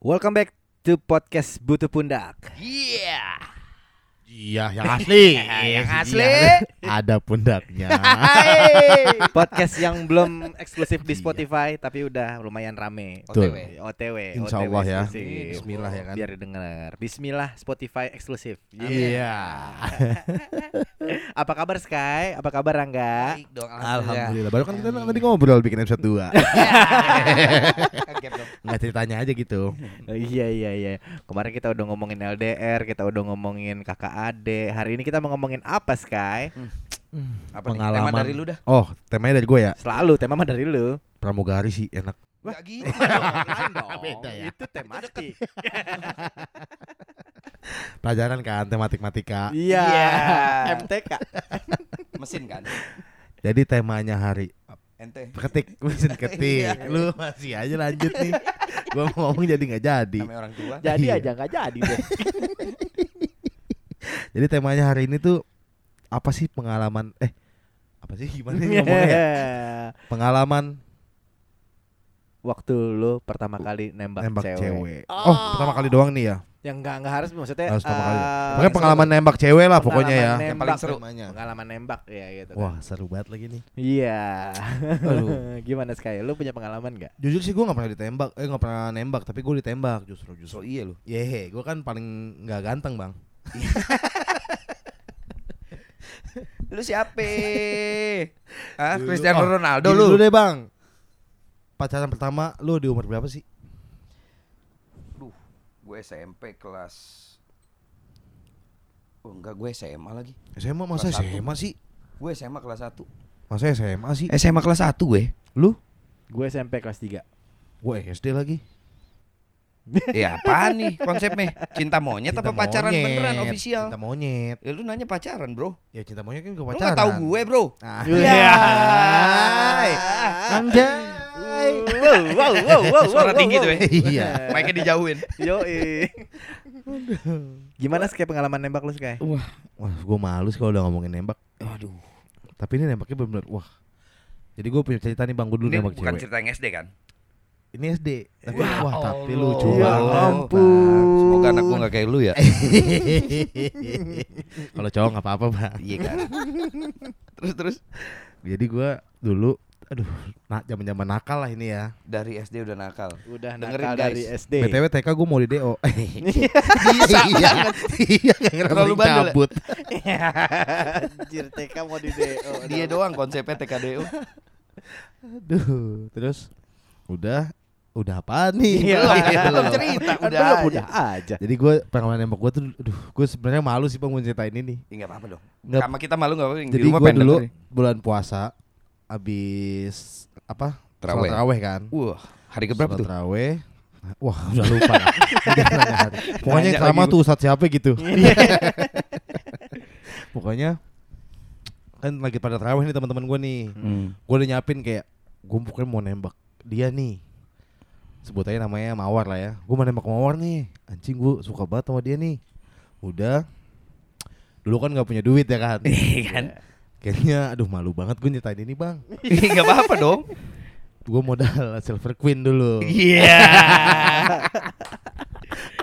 Welcome back to podcast Butuh Pundak. Iya. Iya, yang asli. Yang asli. Iya, Ada pundaknya. podcast yang belum eksklusif di Spotify tapi udah lumayan rame. Betul. OTW. OTW. Insya OTW Allah ya. eksklusif. Bismillah ya kan. Biar didengar. Bismillah Spotify eksklusif. Iya. Apa kabar Sky? Apa kabar Rangga? Baik dong, Alhamdulillah. Baru kan kita tadi ngobrol bikin episode 2. Kaget dong. Enggak ceritanya aja gitu. Iya iya iya. Kemarin kita udah ngomongin LDR, kita udah ngomongin kakak ade. Hari ini kita mau ngomongin apa Sky? Apa nih? Pengalaman. Tema dari lu dah. Oh, temanya dari gue ya. Selalu tema mah dari lu. Pramugari sih enak. Enggak gitu. Lain dong. Beda ya. Itu tematik. Pelajaran kan tematik-matika. Iya. Iya. MTK. Mesin kan. Jadi temanya hari Ente. ketik mesin ketik. Iya. Lu masih aja lanjut nih. Gua mau ngomong jadi nggak jadi. Namanya orang tua. Jadi Iya. aja nggak jadi deh. Jadi temanya hari ini tuh apa sih pengalaman eh apa sih gimana nih ngomongnya ya? Pengalaman Waktu lu pertama kali nembak, nembak cewek. cewek. Oh, pertama kali doang nih ya. Yang enggak enggak harus maksudnya Harus pertama kali. eh, Pokoknya pengalaman nembak cewek lah pokoknya ya. pengalaman Yang paling nembak. seru. Temanya. Pengalaman nembak ya gitu kan. Wah, seru banget lagi nih. Iya. Aduh. Gimana Sky? Lu punya pengalaman gak? Jujur sih gue gak pernah ditembak, eh gak pernah nembak, tapi gue ditembak justru So justru. iya lu. Yehe, gue kan paling nggak ganteng bang. Lu siapa? Hah? Dulu- Cristiano oh, Ronaldo lu. dulu deh bang. Pacaran pertama lu di umur berapa sih? Duh, gue SMP kelas Oh enggak, gue SMA lagi. SMA masa Kelas satu. SMA sih? Gue SMA kelas 1. Masa SMA sih? SMA kelas 1 gue. Lu? Gue SMP kelas 3. Gue SD lagi. Ya apaan nih konsepnya? Cinta monyet Cinta apa pacaran monyet, beneran official? Cinta monyet. Ya lu nanya pacaran, Bro. Ya cinta monyet kan gue Lu pacaran. gak tahu gue, Bro. Ah. Iya. Anjay. Wow, wow, wow, wow, Suara tinggi tuh ya. Iya. Mic-nya dijauhin. Yo, Gimana Sky pengalaman nembak lu Sky? Wah, gue malu sih kalau udah ngomongin nembak. Aduh. Tapi ini nembaknya bener-bener wah. Jadi gue punya cerita nih bang, gue dulu Ini nembak bukan cewek. cerita yang SD kan? Ini SD. Tapi Ya wah tapi Allah. lucu Ya banget. Semoga anak gue gak kayak lu ya. Kalau cowok nggak apa-apa bang. Iya kan. terus terus Jadi gue dulu, aduh, nak zaman zaman nakal lah ini ya. dari SD udah nakal. Udah Dengerin, nakal guys. dari SD. btw TK gue mau di do. Bisa iya, iya, Terlalu bandel ya? cabut. Anjir TK mau di DO. Dia doang konsepnya TKDU. Aduh, terus udah, udah apa nih? Iya, Belum cerita, udah aja. udah aja. Jadi gue pengalaman nembak gue tuh, aduh, gue sebenarnya malu sih bang mau ceritain ini. Ya enggak apa-apa dong. Nggak- Sama kita malu enggak apa-apa Jadi gue pengen dulu dengerin. bulan puasa, abis apa? Terawih. Terawih kan? Wah, hari keberapa tuh? Terawih. Wah udah lupa hari. Pokoknya Nanya sama tuh Ustadz siapa gitu Pokoknya Kan lagi pada terawih nih teman-teman gue nih Hmm. Gue udah nyiapin kayak Gue mau nembak dia nih Sebut aja namanya Mawar lah ya. Gue mau nembak Mawar nih. Anjing gue suka banget sama dia nih. Udah. Dulu kan gak punya duit ya kan? Iya kan? Kayaknya aduh malu banget gue nyetain ini bang. Enggak apa-apa dong. Gue modal Silver Queen dulu. Iya.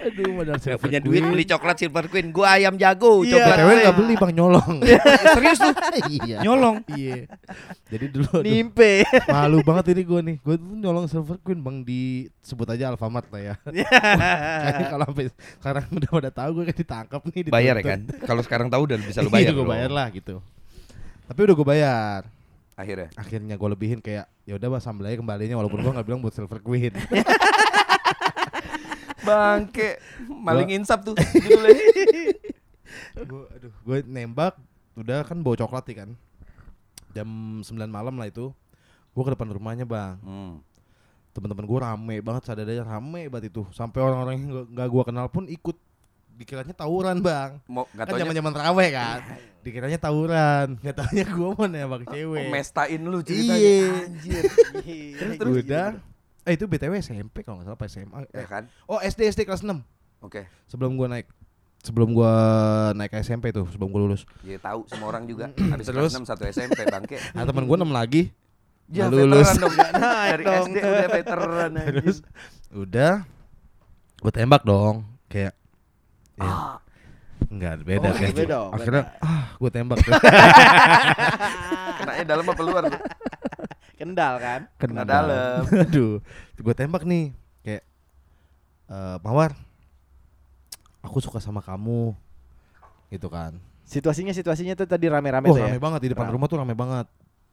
Aduh modal Gak Silver punya duit beli coklat Silver Queen. Gua ayam jago, Iya. coklat. BTW gak beli bang nyolong Serius tuh? Iya Nyolong. Iya Jadi dulu Nimpe. malu banget ini gue nih Gue tuh nyolong Silver Queen bang di Sebut aja Alfamart lah ya Kayaknya kalau sampai sekarang udah pada tahu gue kan ditangkap nih Bayar ya dituntut. kan? Kalau sekarang tahu udah bisa lu bayar. Iya gue dong. bayar lah gitu Tapi udah gue bayar Akhirnya. Akhirnya gue lebihin kayak ya udah mas sambel aja kembalinya walaupun gue nggak bilang buat Silver Queen Bangke, maling insap tuh judulnya. gue aduh gue nembak udah kan bawa coklat nih kan. Jam 9 malam lah itu gue ke depan rumahnya bang. Hmm. teman-teman gue rame banget sadadanya rame banget itu. Sampai orang-orang yang nggak- nggak gue kenal pun ikut. Dikiranya tawuran bang. Mau kan zaman zaman terawih kan. Dikiranya tawuran nggak taunya gue mau nembak cewek. Mestain lu ceritanya. Iya. Anjir. Terus terus udah eh itu btw SMP kalau nggak salah apa SMA Ya eh, kan? oh SD SD kelas 6 Oke. sebelum gue naik sebelum gue naik SMP tuh sebelum gue lulus Ya tahu semua orang juga habis kelas 6 satu SMP bangke. nah teman gue 6 lagi Ya lulus. dong. Naik Dari dong. SD udah veteran terus udah gue tembak dong kayak ya, enggak beda Oh, kayak beda, akhirnya ah gue tembak Kenanya dalam apa luar? Kendal kan? Kena dalam. aduh gue tembak nih kayak eh mawar aku suka sama kamu gitu kan Situasinya situasinya tuh tadi rame-rame oh tuh ya. rame banget di depan Rame. rumah tuh rame banget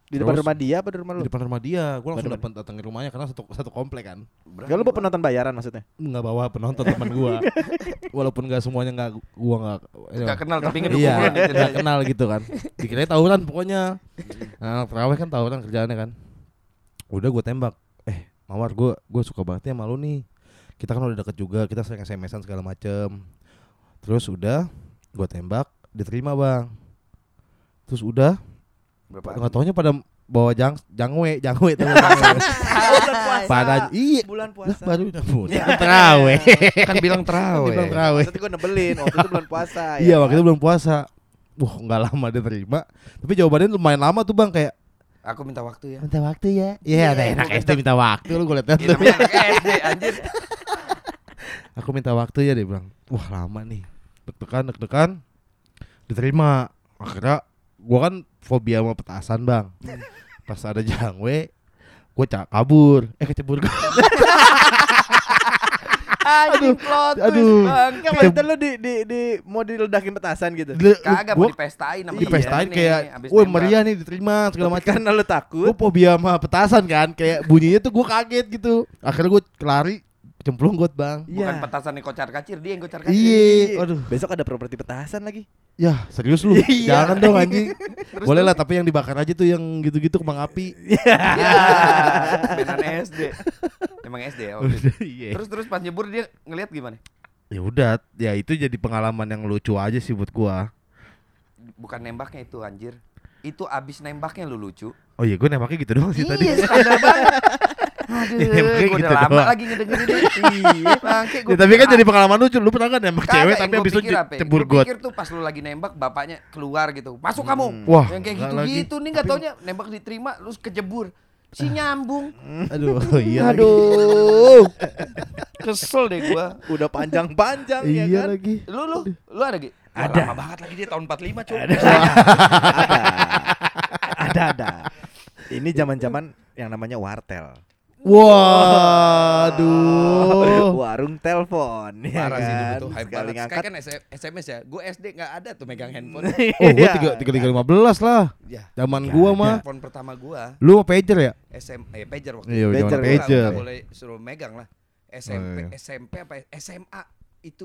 Di depan Terus- rumah dia apa di rumah lu? di depan rumah dia gue langsung Bener-bener. datang datangin rumahnya karena satu satu komplek kan Gak lu bawa penonton bayaran maksudnya? nggak bawa penonton teman gua walaupun nggak semuanya nggak gua nggak Gak kenal tapi ngedukung iya gitu. nggak kenal gitu kan dikira tawuran pokoknya nah, anak terawih kan tawuran kerjaannya kan udah gue tembak. Eh mawar gue gue suka banget ya malu nih. Kita kan udah deket juga kita sering sms-an segala macem. Terus udah gue tembak diterima bang. Terus udah Berapa? nggak taunya pada bawa jang jangwe jangwe tuh jangwe. pada iya Bulan lah puasa. baru nyambut terawih. Kan bilang terawih. Dibilang terawih. Maksudnya gue nebelin, waktu itu bulan puasa Iya ya waktu itu belum puasa. Wah nggak lama dia terima Tapi jawabannya lumayan lama tuh bang. Kayak Aku minta waktu ya. Minta waktu ya? Iya ada enak SD minta waktu Lu gue liat Iya SD anjir. Aku minta waktu ya dia bilang. Wah lama nih. Deg-degan deg-degan. Diterima. Akhirnya Gua kan fobia sama petasan bang. Pas ada jangwe Gue kabur. Eh kecebur gue Anjing plot twist, aduh. Bang Kan maksudnya lu di, di, di, mau diledakin petasan gitu. Kagak mau dipestain sama Di dia pestain nih, kayak nembak. meriah nih diterima segala macam. Karena lu takut. Gue fobia sama petasan kan kayak bunyinya tuh gue kaget gitu. Akhirnya gue kelari cemplung got bang Bukan Iya. petasan yang kocar kacir, dia yang kocar kacir. iya aduh Besok ada properti petasan lagi ya serius lu Iya. jangan dong anjing boleh lah tapi yang dibakar aja tuh yang gitu-gitu kembang api Ya. Mainan SD. Emang SD ya. waktu itu. Iya. Terus terus pas nyebur dia ngelihat gimana? ya udah ya itu jadi pengalaman yang lucu aja sih buat gua Bukan nembaknya itu anjir. Itu abis nembaknya lu lucu. oh iya gue nembaknya gitu doang sih tadi Iya, banget. Aduh, Iya, makanya gua gitu udah lama doang. lagi ngedengerin ini. Iya, bangke Ya, tapi kan jadi pengalaman lucu lu pernah kan nembak Kagak, cewek yang tapi gua abis itu ya? cebur got pikir tuh pas lu lagi nembak bapaknya keluar gitu. Masuk kamu. Wah, yang kayak lagi. gitu-gitu nih enggak taunya nembak diterima lu kejebur. Si nyambung. aduh iya lagi. Aduh. Kesel deh gua. Udah panjang-panjang ya iya kan lagi Lu lu lu ada gitu? Ada. Lama banget lagi dia tahun 45, cuy. Ada Ada ada Ini zaman-zaman yang namanya wartel waduh Warung telepon ya Parah sih dulu kan? tuh hype Sekali banget. Sekarang kan SMS ya. Gue SD nggak ada tuh megang handphone. oh gue Iya. tiga tiga tiga lima belas lah ya. zaman gua ada. mah Handphone pertama gua lu mau pager ya SM eh pager waktu Iya, itu. nggak- pager. nggak boleh suruh megang lah. SMP Oh, iya. SMP apa ya? SMA itu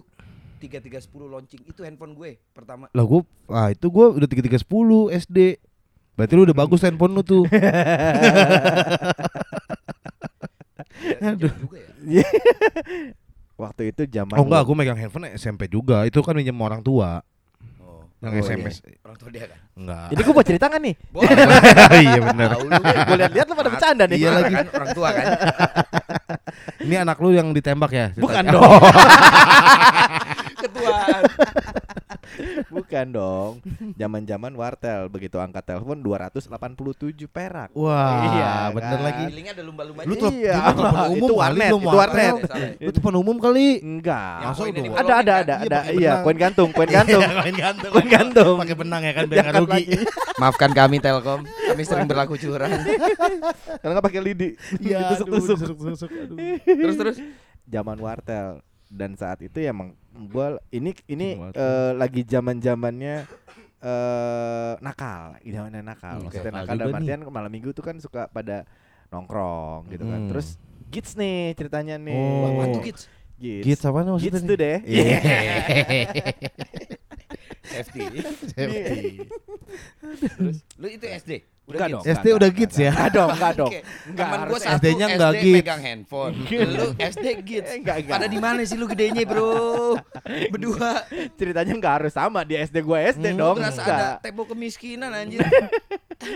3310 launching itu handphone gue pertama. lah gua ah itu gua udah tiga tiga sepuluh SD berarti lu udah bagus handphone lu tuh Juga ya. Waktu itu zaman oh enggak gua megang handphone SMP juga itu kan minjem orang tua. Yang Oh, SMS Orang tua dia kan. enggak. Ini gue mau cerita kan nih? Boleh. iya benar lu. Gue liat-liat lu pada bercanda nih. Iya lagi. kan orang tua kan. ini anak lu yang ditembak ya? Bukan ceritanya? dong. Ketuaan. Bukan dong. Zaman-zaman wartel Begitu angkat telepon 287 perak. Wah Iya, bener kan? lagi. Feelingnya ada lumba-lumba Lu tuh- Iya. umum Itu kali, warnet Itu warnet. lu telepon umum kali? Enggak. Udah- dibolongin Ada ada kan? ada Iya, ada. Iya koin gantung Koin gantung. koin gantung. Koin gantung pakai benang ya kan biar nggak rugi Maafkan kami Telkom, kami sering berlaku curang. Kalau nggak pakai lidi iya Ditusuk-tusuk. ditusuk-tusuk, aduh. terus terus. Zaman wartel Dan saat itu ya emang gua ini ini eh, lagi zaman-zamannya eh nakal, zamannya nakal. Hmm, Maksudnya nakal nakal dalam nih. artian malam minggu tuh kan suka pada nongkrong gitu kan. Hmm. Terus Gits nih ceritanya nih. Oh. Tuh kids? Gits. Gits apa nih maksudnya Gits tuh deh. Iya. Safety. Safety. Terus lu itu SD. Enggak Udah dong. SD udah Gits ya? Enggak dong, enggak dong. Oke. Enggak, Temen harus gua satu SD-nya enggak SD kids. megang handphone. lu SD kids. Eh, enggak, enggak. Pada di mana sih lu gedenya, Bro? Berdua. Ceritanya nggak harus sama di SD gua SD Hmm, dong. Enggak. ada tembok kemiskinan anjir.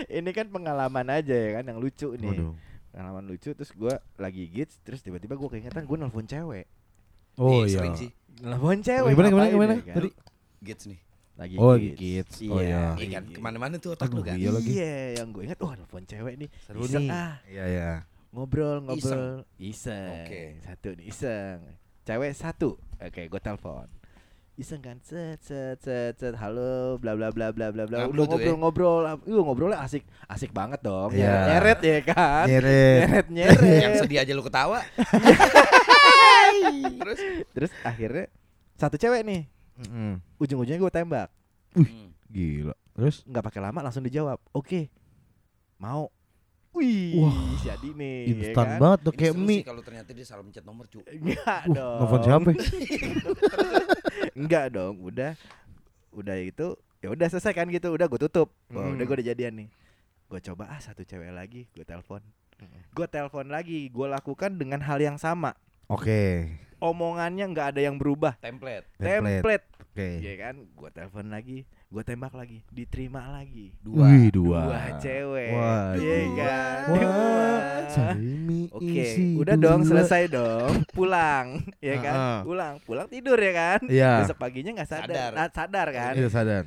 Ini kan pengalaman aja ya kan yang lucu nih. Waduh. Pengalaman lucu terus gua lagi Gits terus tiba-tiba gua keingetan gua nelfon cewek. Oh iya. Sering sih. Nelfon cewek. Gimana gimana gimana ya kan? tadi? Gits nih. Lagi Oh, Gits. Gits. Oh, iya. Iya kan, ke mana-mana tuh otak lu kan. iya lagi. Iya, yang gue ingat wah nelfon cewek nih. Seru Iseng nih. ah, Iya iya. ngobrol ngobrol. Iseng. Oke. Satu nih iseng. cewek satu oke gue telepon iseng kan set set set set halo bla bla bla bla bla bla tuh ya? ngobrol ngobrol Iya ngobrolnya asik asik banget dong Iya. nyeret ya kan Nyeret. nyeret nyeret Yang sedih aja lu ketawa. Terus terus akhirnya satu cewek nih Mm-mm. ujung-ujungnya gue tembak Hmm. Gila. Terus nggak pakai lama langsung dijawab oke mau wih Wah, jadi nih ya instan kan? banget tuh kayak mie. sih kalau ternyata dia salah mencet nomor, cu. Enggak Wah, dong. nelfon siapa? Enggak dong, udah udah itu ya udah selesai kan gitu, udah gue tutup. Wah, Hmm. udah gue udah jadian nih. Gue coba ah satu cewek lagi, gue telepon. Gue telepon lagi, gue lakukan dengan hal yang sama. Oke. Omongannya nggak ada yang berubah. Template. Template. Template. Oke. Iya kan? Gue telepon lagi, gue tembak lagi, diterima lagi. Dua. Wih, dua. Dua cewek. Wah, Iya dua. kan? Wah, Oke, isi udah dong dua. selesai dong, pulang, ya kan? Ah, ah. Pulang, pulang tidur ya kan? Iya. Besok paginya nggak sadar, Sadar. Ah, sadar kan? Iya sadar.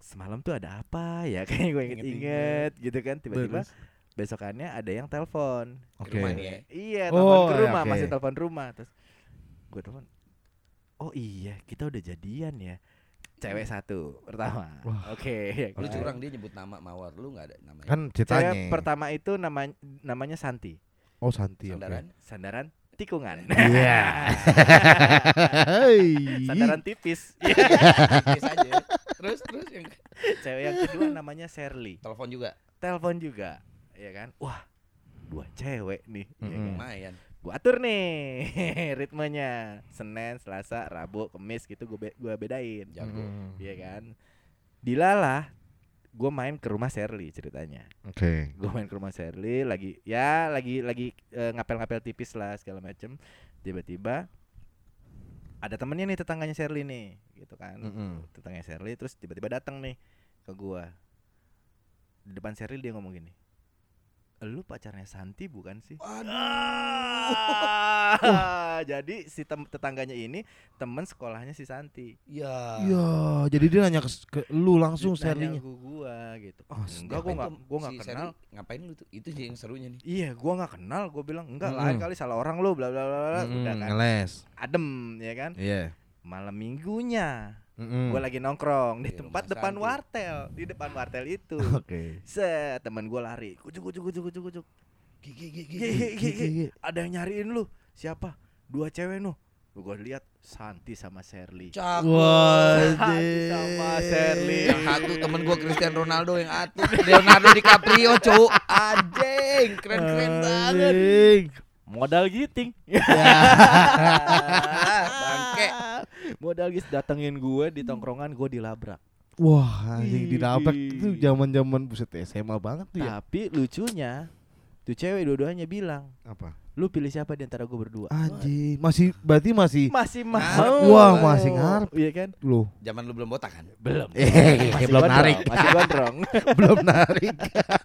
Semalam tuh ada apa ya? Kayak gue inget-inget gitu kan? Tiba-tiba besokannya ada yang telepon. Oke. Rumah nih ya. Iya, Oh, telepon ke ya, rumah, oke. masih telepon rumah. Terus gue telepon. Oh iya, kita udah jadian ya. Cewek satu pertama. Oke. ya Lu kan? curang dia nyebut nama Mawar, lu enggak ada namanya. Kan Cewek ceritanya. pertama itu namanya namanya Santi. Oh Santi. Sandaran. Sandaran tikungan. Iya. Hai. Sandaran tipis. Tipis aja. Terus terus yang Cewek yang kedua namanya Sherly. telepon juga. Telepon juga, ya kan? Wah, dua cewek nih. ya Mm-mm. kan? Lumayan. Gua atur nih ritmenya. Senin, Selasa, Rabu, Kamis gitu gue be- gua bedain. Jago. Mm. Iya kan? Dilalah gue main ke rumah Sherly ceritanya. Oke. Gue main ke rumah Sherly lagi ya lagi lagi eh, ngapel-ngapel tipis lah segala macem. Tiba-tiba ada temennya nih tetangganya Sherly nih, gitu kan. Mm-mm. Tetangganya Sherly terus tiba-tiba datang nih ke gua. Di depan Sherly dia ngomong gini. Lu pacarnya Santi bukan sih? Ah, jadi si tem- tetangganya ini temen sekolahnya si Santi. Ya. Iya, jadi dia nanya ke, ke lu langsung Nanya Sherly-nya. ke gua gitu. Oh, enggak gua enggak gua enggak kenal. Ngapain lu tuh? Itu sih yang serunya nih. Iya, gua enggak kenal. Gua bilang enggak Mm-mm. lain kali salah orang lu bla bla bla bla. Mm-mm, Udah kan. ngeles. Adem ya kan. Iya. Malam minggunya Mm-mm. gua lagi nongkrong di Di tempat depan Santi. wartel, di depan wartel itu. Oke. Set, teman gua lari. Kucuk kucuk kucuk kucuk kucuk. Gigi gigi ge, ge. Ada yang nyariin lu. Siapa? Dua cewek nu. Gua lihat Santi sama Sherly. Cakep. Sama Sherly. Yang satu temen gua Cristiano Ronaldo yang satu Leonardo DiCaprio cu Anjing Keren-keren banget. Modal giting. Bangke Modal gis datengin gue di tongkrongan gue dilabrak. Wah, anjing dinabrak Ih. itu zaman-zaman buset SMA banget tuh ya. Tapi lucunya tuh cewek dua-duanya bilang, Apa? "Lu pilih siapa di antara gue berdua?" Anjing, masih berarti masih Masih mau. Wah, masih ngarep. Iya kan? lu. Zaman lu belum botak kan Belum. Eh, Masih belum narik. Masih gondrong. belum narik.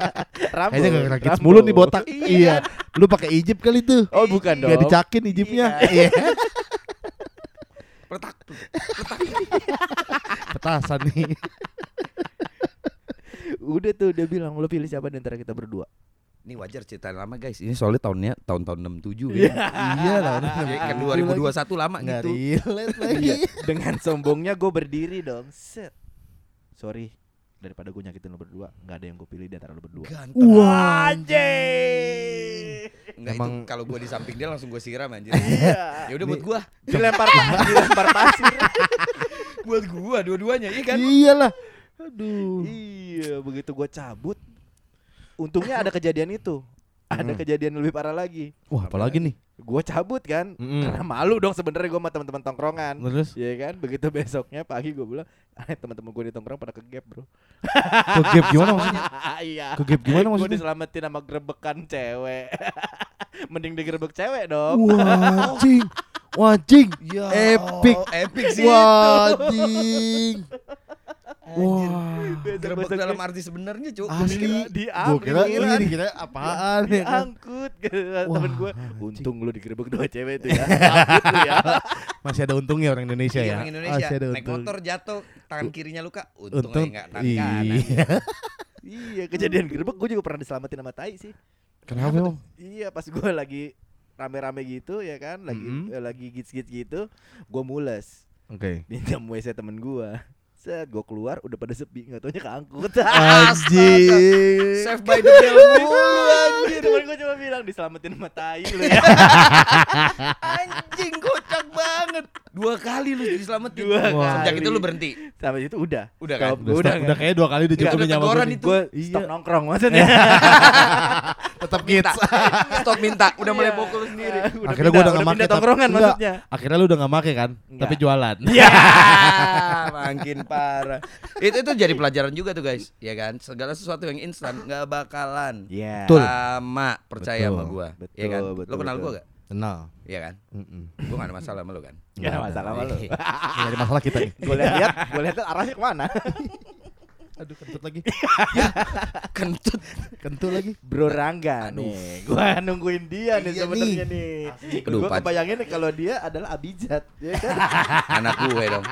Rambut. Kayaknya gak rakit mulu nih botak. Iya. Iya. Lu pakai ijib kali tuh. Oh, bukan dong. Gak dicakin ijibnya. Iya. Iya. Letak tuh Petasan nih. Udah tuh dia bilang, "Lu pilih siapa di antara kita berdua?" Ini wajar cerita lama guys Ini soalnya tahunnya tahun-tahun 67 Iya. ya Iya lah. Ya, Kan 2021 lama Nggak gitu relate lagi. Iya. Dengan sombongnya gue berdiri dong. Set. Sorry. Daripada gue nyakitin lo berdua, nggak ada yang gue pilih di antara lo berdua. Ganteng Wah, Anjing. Enggak Emang- itu kalau gua di samping dia langsung gua siram anjir Iya. Ya udah buat gua dilempar dilempar pasir. Buat gua dua-duanya iya kan Iyalah. Aduh. iya, begitu gue cabut. Untungnya ada kejadian itu. Ada Mm. kejadian lebih parah lagi. Wah, apalagi nih? Gue cabut kan. Mm-mm. Karena malu dong sebenarnya gue sama teman-teman tongkrongan. Terus Iya kan, begitu besoknya pagi gue bilang, teman-teman gue di tongkrong pada ke gap bro. ke gap gimana maksudnya? iya. Ke gap gimana Gue maksudnya? diselamatin sama grebekan cewek. Mending digerebek cewek dong. Wah, anjing. Wah, anjing. Ya Epic. Epic sih Wah, anjing. Anjir. Wah. Gerebek dalam arti sebenarnya cu Asli. Gua kira ini kira apaan ya kan? diangkut ke temen gue. Untung lu digerebek dua cewek itu ya. Lu ya. Masih ada untungnya orang Indonesia Iya, ya. orang Indonesia Masih ada naik motor jatuh tangan kirinya luka untung, Untung. aja enggak tangan kanan Iya. iya, kejadian gerebek gue juga pernah diselamatin sama tai sih. Kenapa emang? Iya, pas gue lagi rame-rame gitu ya kan, lagi Mm-mm. eh, lagi gits-gits gitu, gua mules. Oke. Pinjam WC temen gua. Set, gua keluar udah pada sepi, enggak taunya keangkut. Anjing. Save by the bell mulu anjir. Temen gua cuma bilang diselamatin sama tai lu ya. Anjing kocak banget. Dua kali lu diselamatin. Dua Sejak kali. itu lu berhenti. Sampai situ udah. Udah kan? Udah, udah, udah, kayak dua kali udah cukup teguran gue. itu. Gua Iya. stop nongkrong maksudnya. Tetap Minta. kids. Stop minta. Udah mulai Iya. pokok lu sendiri. Udah Akhirnya gua udah nggak udah make tongkrongan enggak. maksudnya. Akhirnya lu udah gak make kan? Enggak. Tapi jualan. Iya. Makin parah. Itu itu jadi pelajaran juga tuh guys, ya kan? Segala sesuatu yang instan nggak bakalan Iya. Betul. lama percaya Betul. sama gua. Betul, ya kan? Lu kenal gua gak? Kenal. Iya kan? Mm-mm. Gua gak ada masalah sama lu kan? Gak ada masalah sama lu. Nggak ada masalah kita nih. Gue lihat, gue lihat arahnya ke mana? Aduh kentut lagi. Kentut. Kentut lagi. Bro Rangga Aduh. nih. Gua nungguin dia nih Iya sebenarnya nih. Aduh, Gua Pak. kebayangin nih kalau dia adalah abijat, ya kan? Anak gue dong.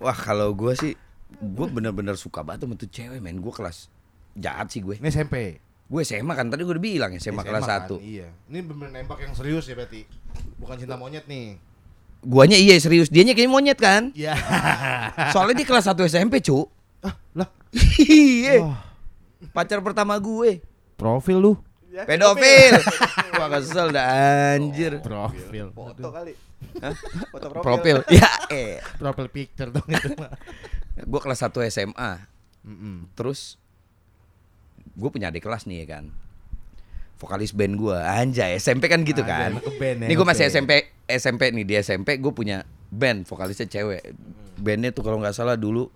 Wah, kalau gua sih gua bener-bener suka banget sama tuh cewek men. Gua kelas jahat sih gue. Ini SMP. Gue SMA kan tadi gue udah bilang ya SMA, kelas kan? 1 Iya. Ini bener nembak yang serius ya berarti. Bukan cinta monyet nih. Guanya iya serius, dianya kayaknya monyet kan? Iya. Soalnya di kelas 1 SMP, cu. ah, lah. Iya. Wah, Pacar pertama gue. profil lu. Ya, Pedofil. Wah kesel dah anjir. Profil. Foto kali. Foto profil. Profil. Ya eh. Profil picture dong itu mah. Gue kelas 1 SMA. Mm-mm. Terus gue punya adik kelas nih ya kan. Vokalis band gue Anjay SMP kan gitu Anjay, kan ngeband ya, Ini gue masih. SMP SMP nih di SMP gue punya band Vokalisnya cewek Bandnya tuh kalau nggak salah dulu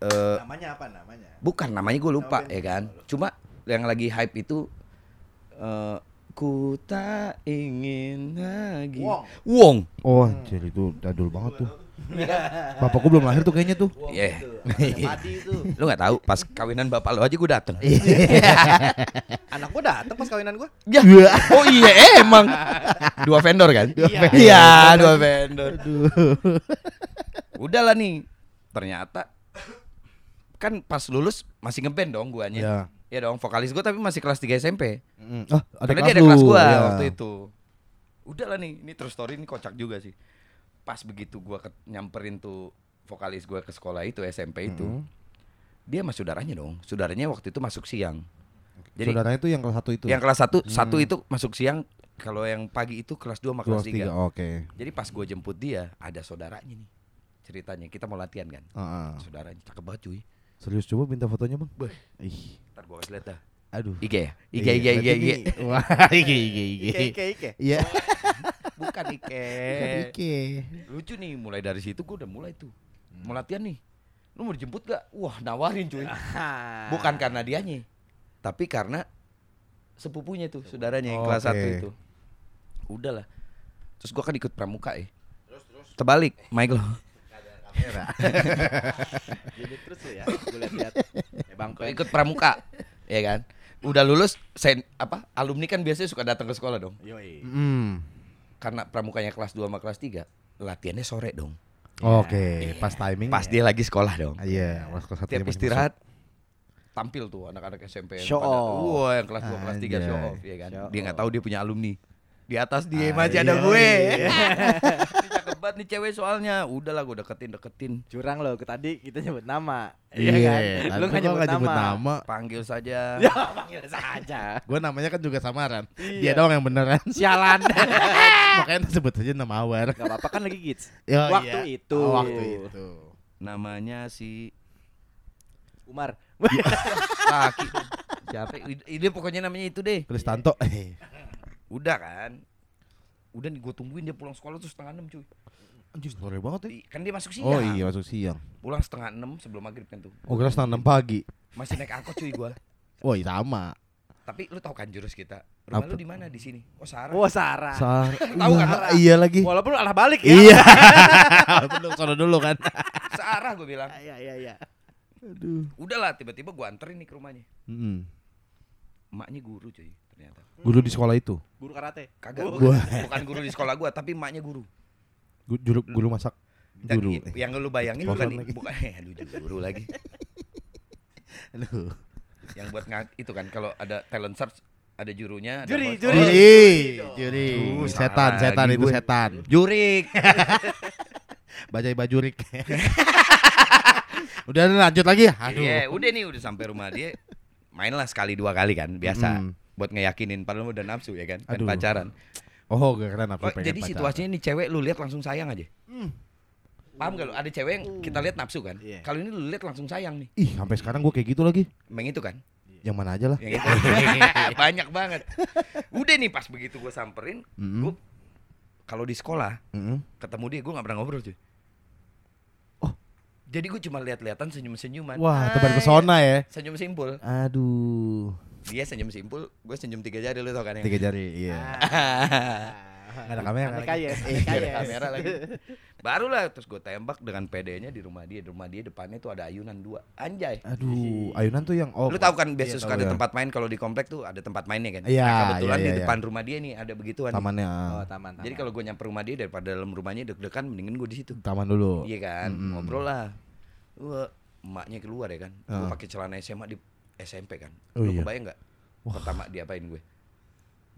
eh Namanya apa namanya? Bukan namanya gue lupa Nama band ya kan Cuma yang lagi hype itu eh Ku tak ingin lagi Wong. Wong Oh, anjir itu dadul banget tuh. Bapakku belum lahir tuh kayaknya tuh. Iya Padi itu. Lu gak tahu pas kawinan bapak lu aja gue dateng Anak gua datang pas kawinan gua. Ya. Oh iya emang. Dua vendor kan? Dua Iya. Iya, dua vendor. Udahlah nih. Ternyata kan pas lulus masih ngeband dong guanya. Iya. Iya dong, vokalis gua tapi masih kelas 3 SMP. Mm. Ah, ada Karena kelas dia ada kelas gua Iya. waktu itu. Udahlah nih, ini true story ini kocak juga sih. Pas begitu gua ke- nyamperin tuh vokalis gua ke sekolah itu SMP itu, Mm. dia sama saudaranya dong. Saudaranya waktu itu masuk siang. Jadi Saudaranya itu yang kelas satu itu. yang kelas 1 satu Hmm. itu masuk siang, kalau yang pagi itu kelas 2 sama kelas tiga. 3. Oke. Jadi pas gue jemput dia, ada saudaranya nih. Ceritanya kita mau latihan kan. Heeh. Saudaranya cakep banget cuy. Serius coba minta fotonya, Bang. Beh. Ih. Ntar gue kasih lihat dah. Aduh. IG ya? IG, Iya, IG, IG, berarti IG. ini- Wah, IG, IG, IG. Ike Ike Ike. Bukan Ike. Lucu nih, mulai dari situ gue udah mulai tuh. Mau latihan nih. Lu mau dijemput gak? Wah nawarin cuy. Bukan karena dianya. Tapi karena sepupunya tuh, saudaranya yang kelas Oke. 1 itu. Udahlah. Terus gue kan ikut pramuka ya. Terbalik, Michael. Jadi terus lu ya, gua lihat-lihat. Ya Bang Pen. ikut pramuka, ya kan? Udah lulus, sen, apa? Alumni kan biasanya suka datang ke sekolah dong. Yoi. Hmm. Karena pramukanya kelas 2 sama kelas 3, latihannya sore dong. Oke, pas timing. Pas dia lagi sekolah dong. Iya, pas kelas satu Tiap istirahat tampil tuh anak-anak SMP yang Show pada- off. Wah, yang kelas 2 kelas 3 show off ya kan. Show dia nggak tahu dia punya alumni. Di atas dia Ah, masih ada iya, gue. iya. Banget nih cewek soalnya. Udahlah gue deketin deketin. Curang lo, ke tadi kita nyebut nama. Iya, Iya kan? tapi Lu nggak nyebut nggak nyebut nama. nama. Panggil saja. Ya, panggil saja. Gue namanya kan juga samaran. Iya. Dia doang yang beneran. Sialan. Makanya sebut saja nama awar. Gak apa-apa kan lagi gigs. Ya, Waktu iya. itu. Oh, waktu itu. Namanya si Umar. Laki. Siapa? Ini pokoknya namanya itu deh. Kristanto. Udah kan. Udah nih gue tungguin dia pulang sekolah tuh setengah enam cuy. Anjir, sore banget ya. Kan dia masuk siang. Oh iya, masuk siang. Pulang setengah enam sebelum maghrib kan tuh. Oh, kira setengah enam pagi. Masih naik angkot cuy gua. Oh, iya sama. Tapi lu tahu kan jurus kita? Rumah Apa? lu di mana di sini? Oh Sarah. Oh Sarah. Sar Tahu kan? Iya, Iya lagi. Walaupun arah balik ya. Iya. Belum sono dulu kan. Sarah gue bilang. Iya iya iya. Aduh. Udahlah tiba-tiba gua anterin nih ke rumahnya. Mm. Emaknya guru cuy ternyata. Guru di sekolah itu. Guru karate. Kagak. Oh. bukan, bukan guru di sekolah gua tapi emaknya guru. Gu- Guru, guru masak. Dan Guru. yang lu bayangin bukan lagi. bukan eh aduh juga guru lagi. Aduh. Yang buat ngang, itu kan kalau ada talent search ada jurunya, ada Juri, juri. Oh, Juri, juri. Setan, setan itu gue. setan. jurik. Bajai bajurik. Udah lanjut lagi. Aduh. Iya, udah nih udah sampai rumah dia. Main lah sekali dua kali kan, biasa. Mm. Buat ngeyakinin padahal udah nafsu ya kan, Aduh. pacaran. Oh, gak keren aku Oh, pengen jadi pacaran. situasinya nih cewek lu lihat langsung sayang aja. Hmm. Paham gak lu? Ada cewek yang kita lihat nafsu kan? Iya. Kalau ini lu lihat langsung sayang nih. Ih, sampai sekarang gue kayak gitu lagi. Emang itu kan? Yang mana aja lah. Yang itu. Banyak banget. Udah nih pas begitu gue samperin, Mm-mm. gua kalau di sekolah Mm-mm. ketemu dia gue nggak pernah ngobrol cuy. Oh. Jadi gue cuma lihat-lihatan senyum-senyuman. Wah, tebar pesona ya. Senyum simpul. Aduh. Dia senyum simpul, gue senyum tiga jari lu tau kan ya? Tiga jari, iya. Nggak ada kamera lagi. Iya, aneh ada kamera lagi. Baru lah terus gue tembak dengan PD-nya di rumah dia. Di rumah dia depannya tuh ada ayunan dua. Anjay. Aduh, ayunan tuh yang oh. Lu tahu kan biasa Iya, suka ada ya. tempat main kalau di komplek tuh ada tempat mainnya kan. Iya, Nah, kebetulan iya, di iya, depan rumah dia nih ada begituan. nih. tamannya. Oh, ah. taman, taman. Jadi kalau gue nyamper rumah dia daripada dalam rumahnya deg-degan mendingan gue di situ. taman dulu. Iya kan, Mm-mm. ngobrol lah. Wah, emaknya keluar ya kan. Gue Ah. pakai celana SMA di SMP kan. Oh, Lu iya. kebayang nggak? Pertama diapain gue?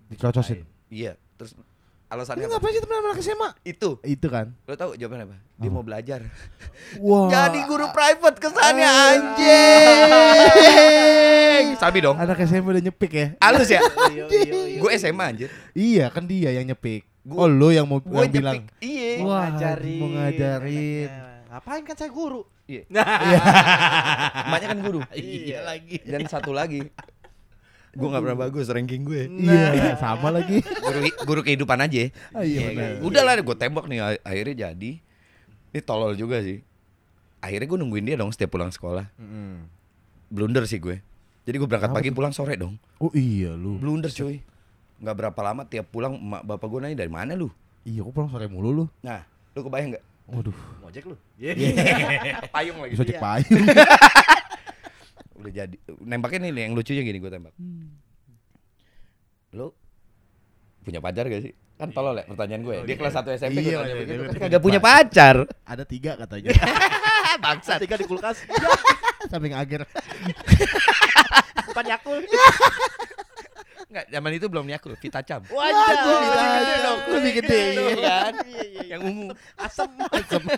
Dicocosin. Iya, terus Lu alasannya apa? ngapain sih teman anak SMA? Itu. Itu kan. Lo tahu jawabannya apa? Dia Apa? mau belajar. Wah. Jadi guru private kesannya Ah. anjing. Sabi dong. Anak SMP udah nyepik ya. Halus ya? Iya, iya, iya. Gue SMA anjir. Iya, kan dia yang nyepik. Gua- oh, lu yang mau Gue yang bilang. Iya. Mau Wah, ngajarin. mau ngajarin. anaknya. Ngapain kan saya guru? Iya. Iya. Emaknya kan guru. Iya lagi. Dan satu lagi. Gue gak pernah bagus ranking gue. Iya, sama lagi. Guru, guru kehidupan aja. Ah, iya, Iya kan? benar. Udah lah gue tembak nih akhirnya jadi. Ini tolol juga sih. Akhirnya gue nungguin dia dong setiap pulang sekolah. Blunder sih gue. Jadi gue berangkat Kenapa pagi tuh? pulang sore dong. Oh iya lu. Blunder cuy. Nggak berapa lama tiap pulang emak bapak gue nanya dari mana lu? Iya, kok pulang sore mulu lu. Nah, lu kebayang nggak? Waduh, Ngojek lu. Payung lagi. bisa cek Iya. payung. Udah jadi. Nembaknya nih yang lucunya gini gue tembak. Lu punya pacar gak sih? Kan tolol ya pertanyaan gue. Dia kelas 1 SMP gue Iya, tanya iya, begitu. dia punya kagak punya pacar. Ada tiga katanya. Bangsat. Tiga di kulkas. Samping akhir. Depan Yakult. Enggak, zaman itu belum Yakult, Vitacam. Waduh, lebih lebih gede gede dong, dong. lebih gede, iya kan? Iya, iya, iya. Yang ungu. Asam.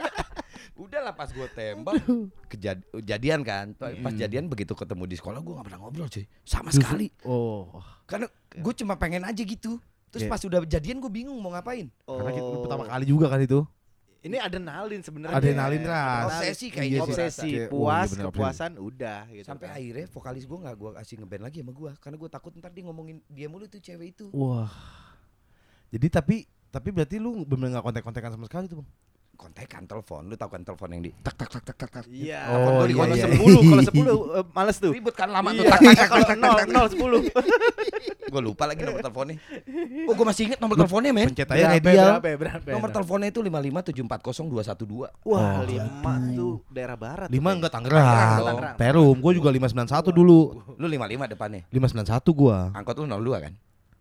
Udah lah pas gue tembak kejad kejadian kan. Pas jadian begitu ketemu di sekolah gue gak pernah ngobrol cuy. Sama sekali. Oh, Karena gue cuma pengen aja gitu. Terus Iya. pas udah jadian gue bingung mau ngapain. karena kita Oh. pertama kali juga kan itu. Ini adrenalin sebenarnya. Adrenalin kan. Obsesi kayak Iya gitu. sih. Obsesi, Kayak, oh, puas, iya bener, kepuasan udah gitu. Sampai kan. akhirnya vokalis gue gak gue kasih ngeband lagi sama gue. Karena gue takut ntar dia ngomongin dia mulu tuh cewek itu. Wah. Jadi tapi tapi berarti lu bener nggak kontak-kontakan sama sekali tuh, Bang? Kontekan telepon, lu tau kan telepon yang di tak tak tak tak tak tak. Iya. Oh, kalau iya, kalau iya. sepuluh, kalau sepuluh eh, males tuh. Ribut kan lama tuh. Iya. Tak tak tak Kalau tak nol, tak. nol, sepuluh. Gue lupa lagi nomor teleponnya. Oh gue masih inget nomor teleponnya men. Pencet aja Berapa, berapa, berapa? Nomor teleponnya itu 557400212. Wah, Oh. lima tuh daerah barat. Lima enggak Tangerang Tangerang. Perum, gua juga 591 dulu. Lu 55 depannya. 591 gua. Angkot lu 02 kan?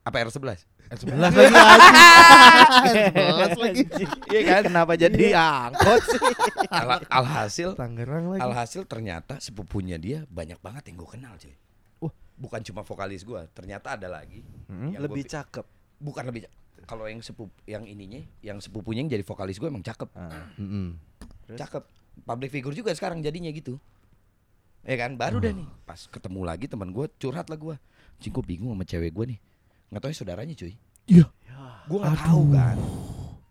Apa R11? R11 lagi anjing. R11 lagi. Iya kan? Kenapa jadi angkot sih? Al- alhasil Tangerang lagi. alhasil ternyata sepupunya dia banyak banget yang gue kenal cuy. Wah. Bukan cuma vokalis gue, ternyata ada lagi. Hmm? yang Lebih gua- cakep. bukan lebih ca- kalau yang sepup yang ininya, yang sepupunya yang jadi vokalis gue emang cakep. Ah. Mm-mm. Terus? Cakep. Public figure juga sekarang jadinya gitu. Ya kan, baru dah nih. Pas ketemu lagi teman gue curhat lah gue. Cing gue bingung sama cewek gue nih. Nggak tahu saudaranya cuy. Iya. Gue nggak tahu kan.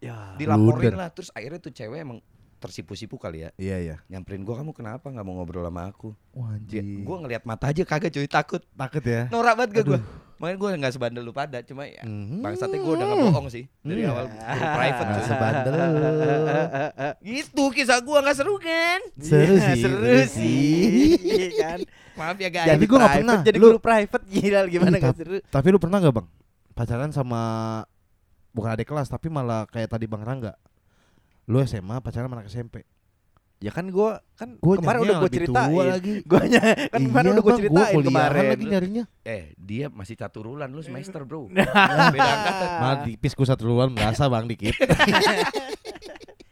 Ya. Dilaporin lah. Terus akhirnya tuh cewek emang tersipu-sipu kali ya. Iya iya. Nyamperin gue kamu kenapa nggak mau ngobrol sama aku? Wah gue ngeliat mata aja kagak cuy takut. takut ya. Norak banget gue. Aduh. Makanya gue nggak sebandel lu pada. Cuma ya Mhm. bangsatnya gue udah nggak bohong sih dari Hmm. awal private. Nggak cuy. sebandel. Gitu kisah gue nggak seru kan? Seru Iya, sih, seru sih. Iya kan? Maaf ya guys. Jadi gua nggak pernah. Jadi Lu- guru private gila gimana Ih, gak tap- seru? Tapi lu pernah nggak bang pacaran sama bukan adik kelas tapi malah kayak tadi bang Rangga. Lu SMA pacaran sama anak SMP. Ya kan gua kan Gua kemarin udah gua lebih ceritain. tua lagi. Gua ny- kan kemarin Iya, udah gua Bang, ceritain kuliahan kemarin. lagi nyarinya. Eh dia masih caturulan lu semester bro. Nah. Beda angkatan. Malah tipis gua satu duluan merasa bang dikit.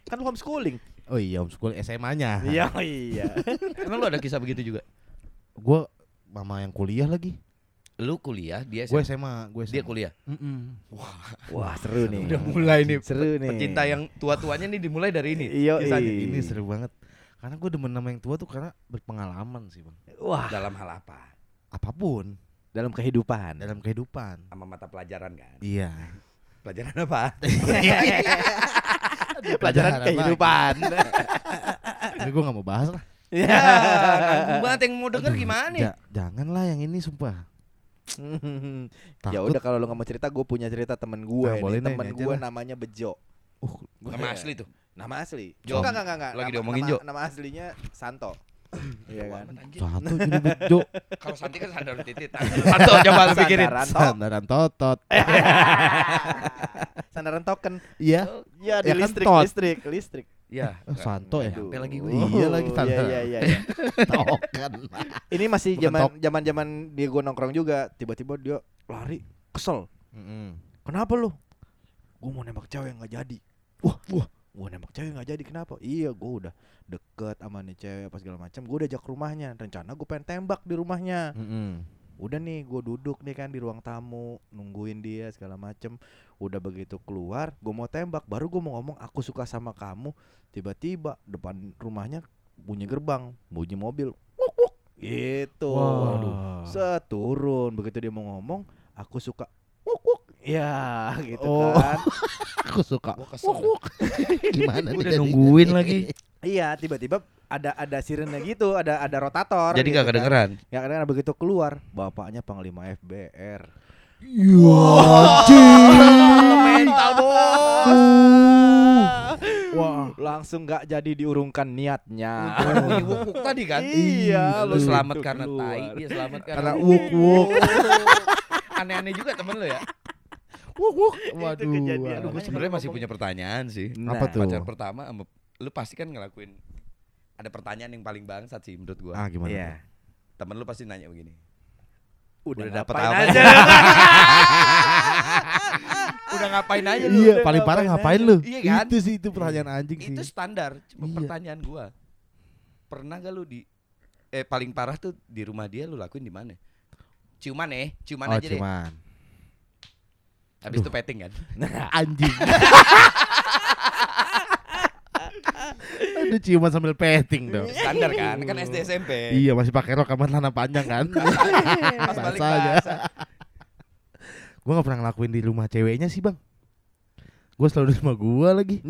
kan lu homeschooling. Oh iya homeschool SMA-nya. Iya, iya. Emang lu ada kisah begitu juga? Gua mama yang kuliah lagi. Lu kuliah, dia Gue SMA. SMA, gue SMA. Dia kuliah. Mm-mm. Wah, seru nih. Udah mulai nih. Seru nih. Pecinta yang tua-tuanya nih dimulai dari ini. Iya. Ini seru banget. Karena gue demen sama yang tua tuh karena berpengalaman sih bang. Wah, Dalam hal apa? Apa pun dalam kehidupan. dalam kehidupan. Sama mata pelajaran kan. Iya. Pelajaran apa? pelajaran Pelajaran kehidupan. Ini gue gak mau bahas lah. ya, banget yang mau denger Aduh, gimana? ja- jangan lah yang ini sumpah. ya udah kalau lu nggak mau cerita, gue punya cerita temen gue. Nah, boleh nih. Temen gue namanya Bejo. Uh, Nama asli tuh. Nama asli. Jo. Enggak, enggak, enggak. Lagi Nama- diomongin, nama, Jo. Nama aslinya Santo. Iya kan. Satu jadi bejo. Kalau Santi kan sandal titit. Satu coba lu pikirin. Sandaran to- Sandaran totot. sandaran token. Iya. Ya di Ya kan listrik, listrik, listrik. Ya. Oh, Santo ya. Nyampe lagi gue. Iya lagi Iya, sandaran. iya, iya, iya. Token. Ini masih zaman tok. zaman zaman dia gue nongkrong juga. Tiba-tiba dia lari, kesel. Mm-mm. Kenapa lu? Gue mau nembak cewek nggak jadi. Wah, wah. Gue nembak cewek nggak jadi kenapa? Iya, gue udah deket sama nih cewek apa segala macam. Gue udah ajak ke rumahnya. Rencana gue pengen tembak di rumahnya. Mm-mm. Udah nih, gue duduk nih kan di ruang tamu, nungguin dia segala macem. Udah begitu keluar, gue mau tembak. Baru gue mau ngomong aku suka sama kamu. Tiba-tiba depan rumahnya bunyi gerbang, bunyi mobil. Wuk, wuk. Gitu. Wah. Seturun begitu dia mau ngomong, aku suka wuk wuk. Ya, gitu Oh. kan. Aku suka. Gua kesel. Gimana nih udah jadi? nungguin lagi. iya, tiba-tiba ada ada sirene gitu, ada ada rotator. Jadi gitu gak kan. kedengeran. Ya kadang begitu keluar, bapaknya panglima FBR. Mental bos. Wah. Langsung nggak jadi diurungkan niatnya. Bunyi wuk-wuk tadi kan. Iya, Lu begitu selamat karena keluar. tai, dia selamat karena wuk wuk. Aneh-aneh juga temen lu ya. Wuk wuk. Waduh. Aduh, gue sebenarnya masih punya pertanyaan sih. Nah, Apa tuh? Pacar pertama sama lu pasti kan ngelakuin ada pertanyaan yang paling bangsat sih menurut gua. Ah gimana? Iya. Temen lu pasti nanya begini. Udah, Udah dapet ngapain apa? aja. Udah ngapain aja lu? Iya, Udah paling parah ngapain ngapain lu? Iya kan? Itu sih itu pertanyaan anjing sih. Itu standar. Cuma Iya. pertanyaan gua. Pernah gak lu di eh paling parah tuh di rumah dia lu lakuin di mana? Ciuman eh, ciuman oh, aja deh. cuman. Habis itu petting kan. Anjing. Aduh ciuman sambil petting dong. Standar kan, kan SD SMP. Iya masih pakai rok sama celana panjang kan. Pas balik Basah aja. basah. Gue gak pernah ngelakuin di rumah ceweknya sih bang. Gue selalu di rumah gue lagi.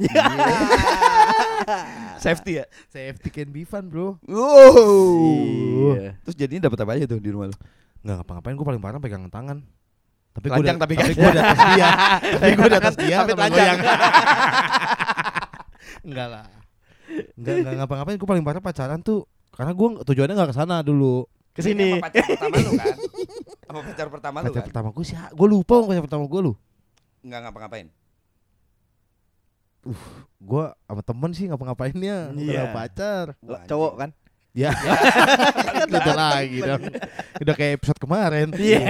Safety ya. Safety can be fun bro. Iya. Terus jadinya dapat apa aja tuh di rumah lu? Nggak ngapa-ngapain gue paling parah pegangan tangan. Tapi gue Telanjang tapi kan. gue di atas dia. tapi gue di atas dia Tapi goyang. Enggak lah. Enggak enggak ngapa-ngapain gue paling parah pacaran tuh karena gue tujuannya nggak ke sana dulu. Ke sini. Sama pacar pertama lu kan? Sama pacar pertama lu Pacar kan? pertama gue sih, gue lupa pacar pertama gue lu. Enggak ngapa-ngapain. Gue sama temen sih ngapa-ngapainnya, bukan Iya. sama pacar. Lo- Cowok kan? Ya, itu lagi dong. Udah kayak episode kemarin. Iya.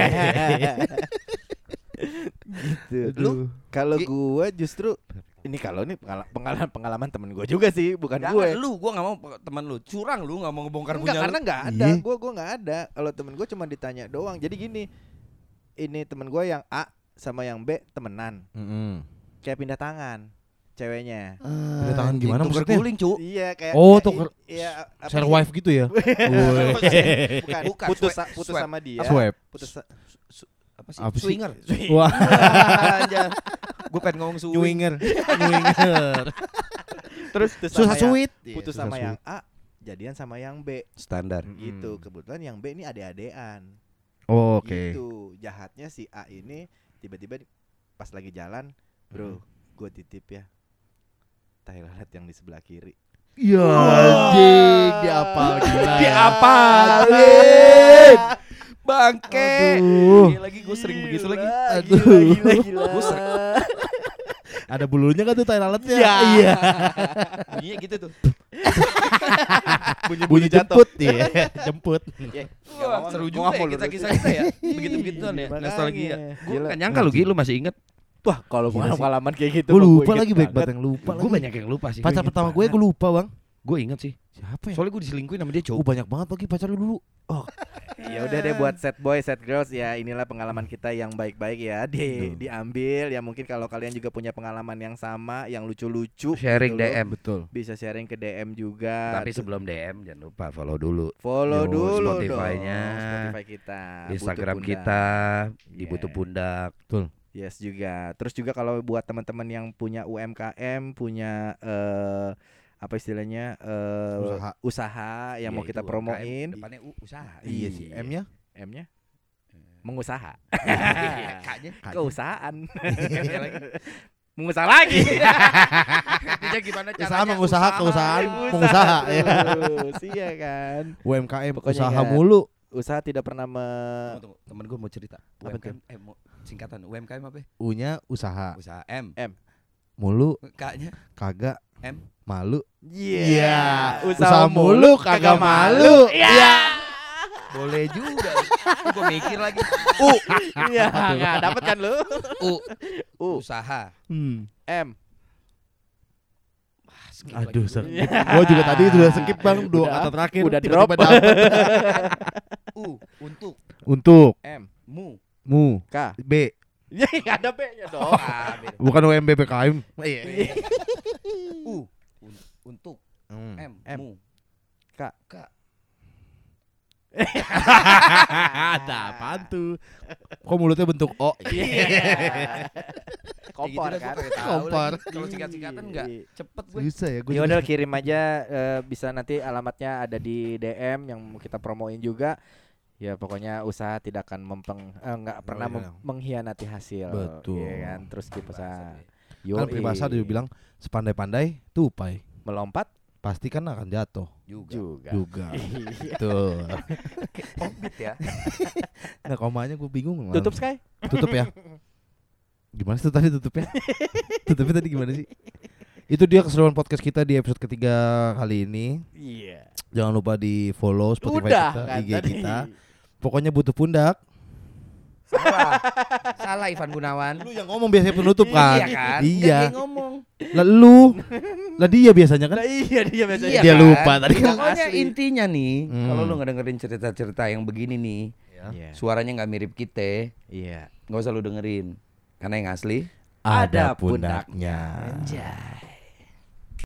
gitu. Lu kalau gua justru ini kalau ini pengala- pengalaman pengalaman temen gua juga sih, bukan Jangan gue. lu, gua nggak mau teman lu. Curang lu nggak mau ngebongkar Enggak, punya karena nggak ada. Iya. Gua gua nggak ada. Kalau temen gua cuma ditanya doang. Jadi gini, ini temen gua yang A sama yang B temenan, Mm-mm. kayak pindah tangan ceweknya. Pindah tangan Anjing, gimana tuker maksudnya? guling, cu. Iya kayak Oh, kayak- tuker- Iya, apa Share wife gitu ya? Bukan, Bukan, putus swipe- putus swipe. sama dia. Swipe. Putus sa- Apa sih? Apa sih? Swinger. Wah, Gue pengen ngomong swing. nywinger, nywinger. terus putus Susah sama yang- sweet. putus Iya, sama yang A, jadian sama yang B. Standar. Mm. Gitu. Kebetulan yang B ini ade-adean. Oh, Oke. Gitu. Jahatnya si A ini tiba-tiba di- pas lagi jalan, "Bro, gue titip ya." Tai lalat yang di sebelah kiri. Ya anjing, dia apa gila. Ya. apa? Bangke. Aduh. Iya lagi gue sering begitu lagi. Aduh. Gila, gila, gila. Sering- Ada bulunya kan tuh tai lalatnya? Iya. Iya. Bunyinya gitu tuh. Bunyi, Bunyi jemput iya, jemput. Ya, Wah, seru juga ya kita kisah kita ya. Begitu-begituan ya. Makanya. Nostalgia. Gue gak nyangka lu Gi, lu masih inget. Wah, kalau pengalaman kayak gitu Gue lupa lagi baik banget. banget yang lupa Gue banyak yang lupa sih. Pacar pertama gue gue lupa bang. Gue inget sih. Siapa ya? Soalnya gue diselingkuhin sama dia Oh, cowok. banyak banget lagi pacar lu dulu. Oh, Ya udah deh buat set boy, set girls ya inilah pengalaman kita yang baik-baik ya di Betul. diambil ya mungkin kalau kalian juga punya pengalaman yang sama yang lucu-lucu Sharing gitu DM. betul. bisa sharing ke DM juga. Tapi Tuh, sebelum DM jangan lupa follow dulu follow Yo, dulu Spotify-nya, dong Spotify kita, Instagram kita di. Butuh Pundak. Yes juga. Terus juga kalau buat teman-teman yang punya UMKM, punya eh apa istilahnya eh Usaha. usaha yang Ya, mau kita itu, promoin, UMKM, Depannya U, usaha. Iya sih. M-nya? M-nya mengusaha. Kakaknya. Keusahaan. Mengusaha lagi. Dia gimana Usaha mengusaha, keusahaan, pengusaha ya. Iya kan. UMKM Pokoknya usaha ingat. mulu. Usaha tidak pernah me Tunggu, tunggu. Temen gue mau cerita. Apa UMKM, eh, mau, singkatan UMKM apa? ya? U-nya usaha. Usaha M. Mulu Kakaknya kagak M. malu. Iya. Usaha mulu kagak malu. Iya. boleh juga. gue mikir lagi. Iya, nggak dapat kan lu? U. U. Usaha. Hmm. M. Ah, skip Aduh, lagi skip. gue. Gua juga tadi udah skip Bang, dua Udah, kata terakhir. udah tiba-tiba drop. dapet. U. Untuk. Untuk M. Mu. mu K. B Ya ada B-nya dong. Bukan UMB PKM. Iya. U. Un- Untuk. Hmm. M. M. Mu. K. K. Ada apaan tuh? Kok mulutnya bentuk O? Iya. Kompor Ya gitu dah, kan. Kompor. Kalau singkat-singkatan enggak cepet gue. Susah ya gue. Ya udah kirim aja eh, bisa nanti alamatnya ada di DM yang kita promoin juga. Ya pokoknya usaha tidak akan mempeng eh, nggak pernah iya. mem- mengkhianati hasil. Betul. Iya kan? Terus kita Kan peribahasa dia bilang sepandai-pandai tupai melompat pasti kan akan jatuh Juga. juga. juga. Iya. Tuh. Orbit ya. Nah komanya gue bingung. Tutup Sky. Tutup ya. Gimana sih tadi tutupnya? Tutupnya tadi gimana sih? Itu dia keseruan podcast kita di episode ketiga kali ini. Iya. Jangan lupa di follow Spotify Udah kita, kan IG tadi. kita. Pokoknya butuh pundak. Salah. Salah Ivan Gunawan. Lu yang ngomong biasanya penutup kan? Iya kan? Iya. Enggak, dia ngomong. Lah lu. Lah dia biasanya kan? Nah, iya dia biasanya. Iya Dia kan? lupa tadi kan Pokoknya asli. intinya nih, Hmm. kalau lu nggak dengerin cerita-cerita yang begini nih, Iya. suaranya nggak mirip kita, Iya. nggak usah lu dengerin. Karena yang asli Ada Ada pundaknya. Anjay.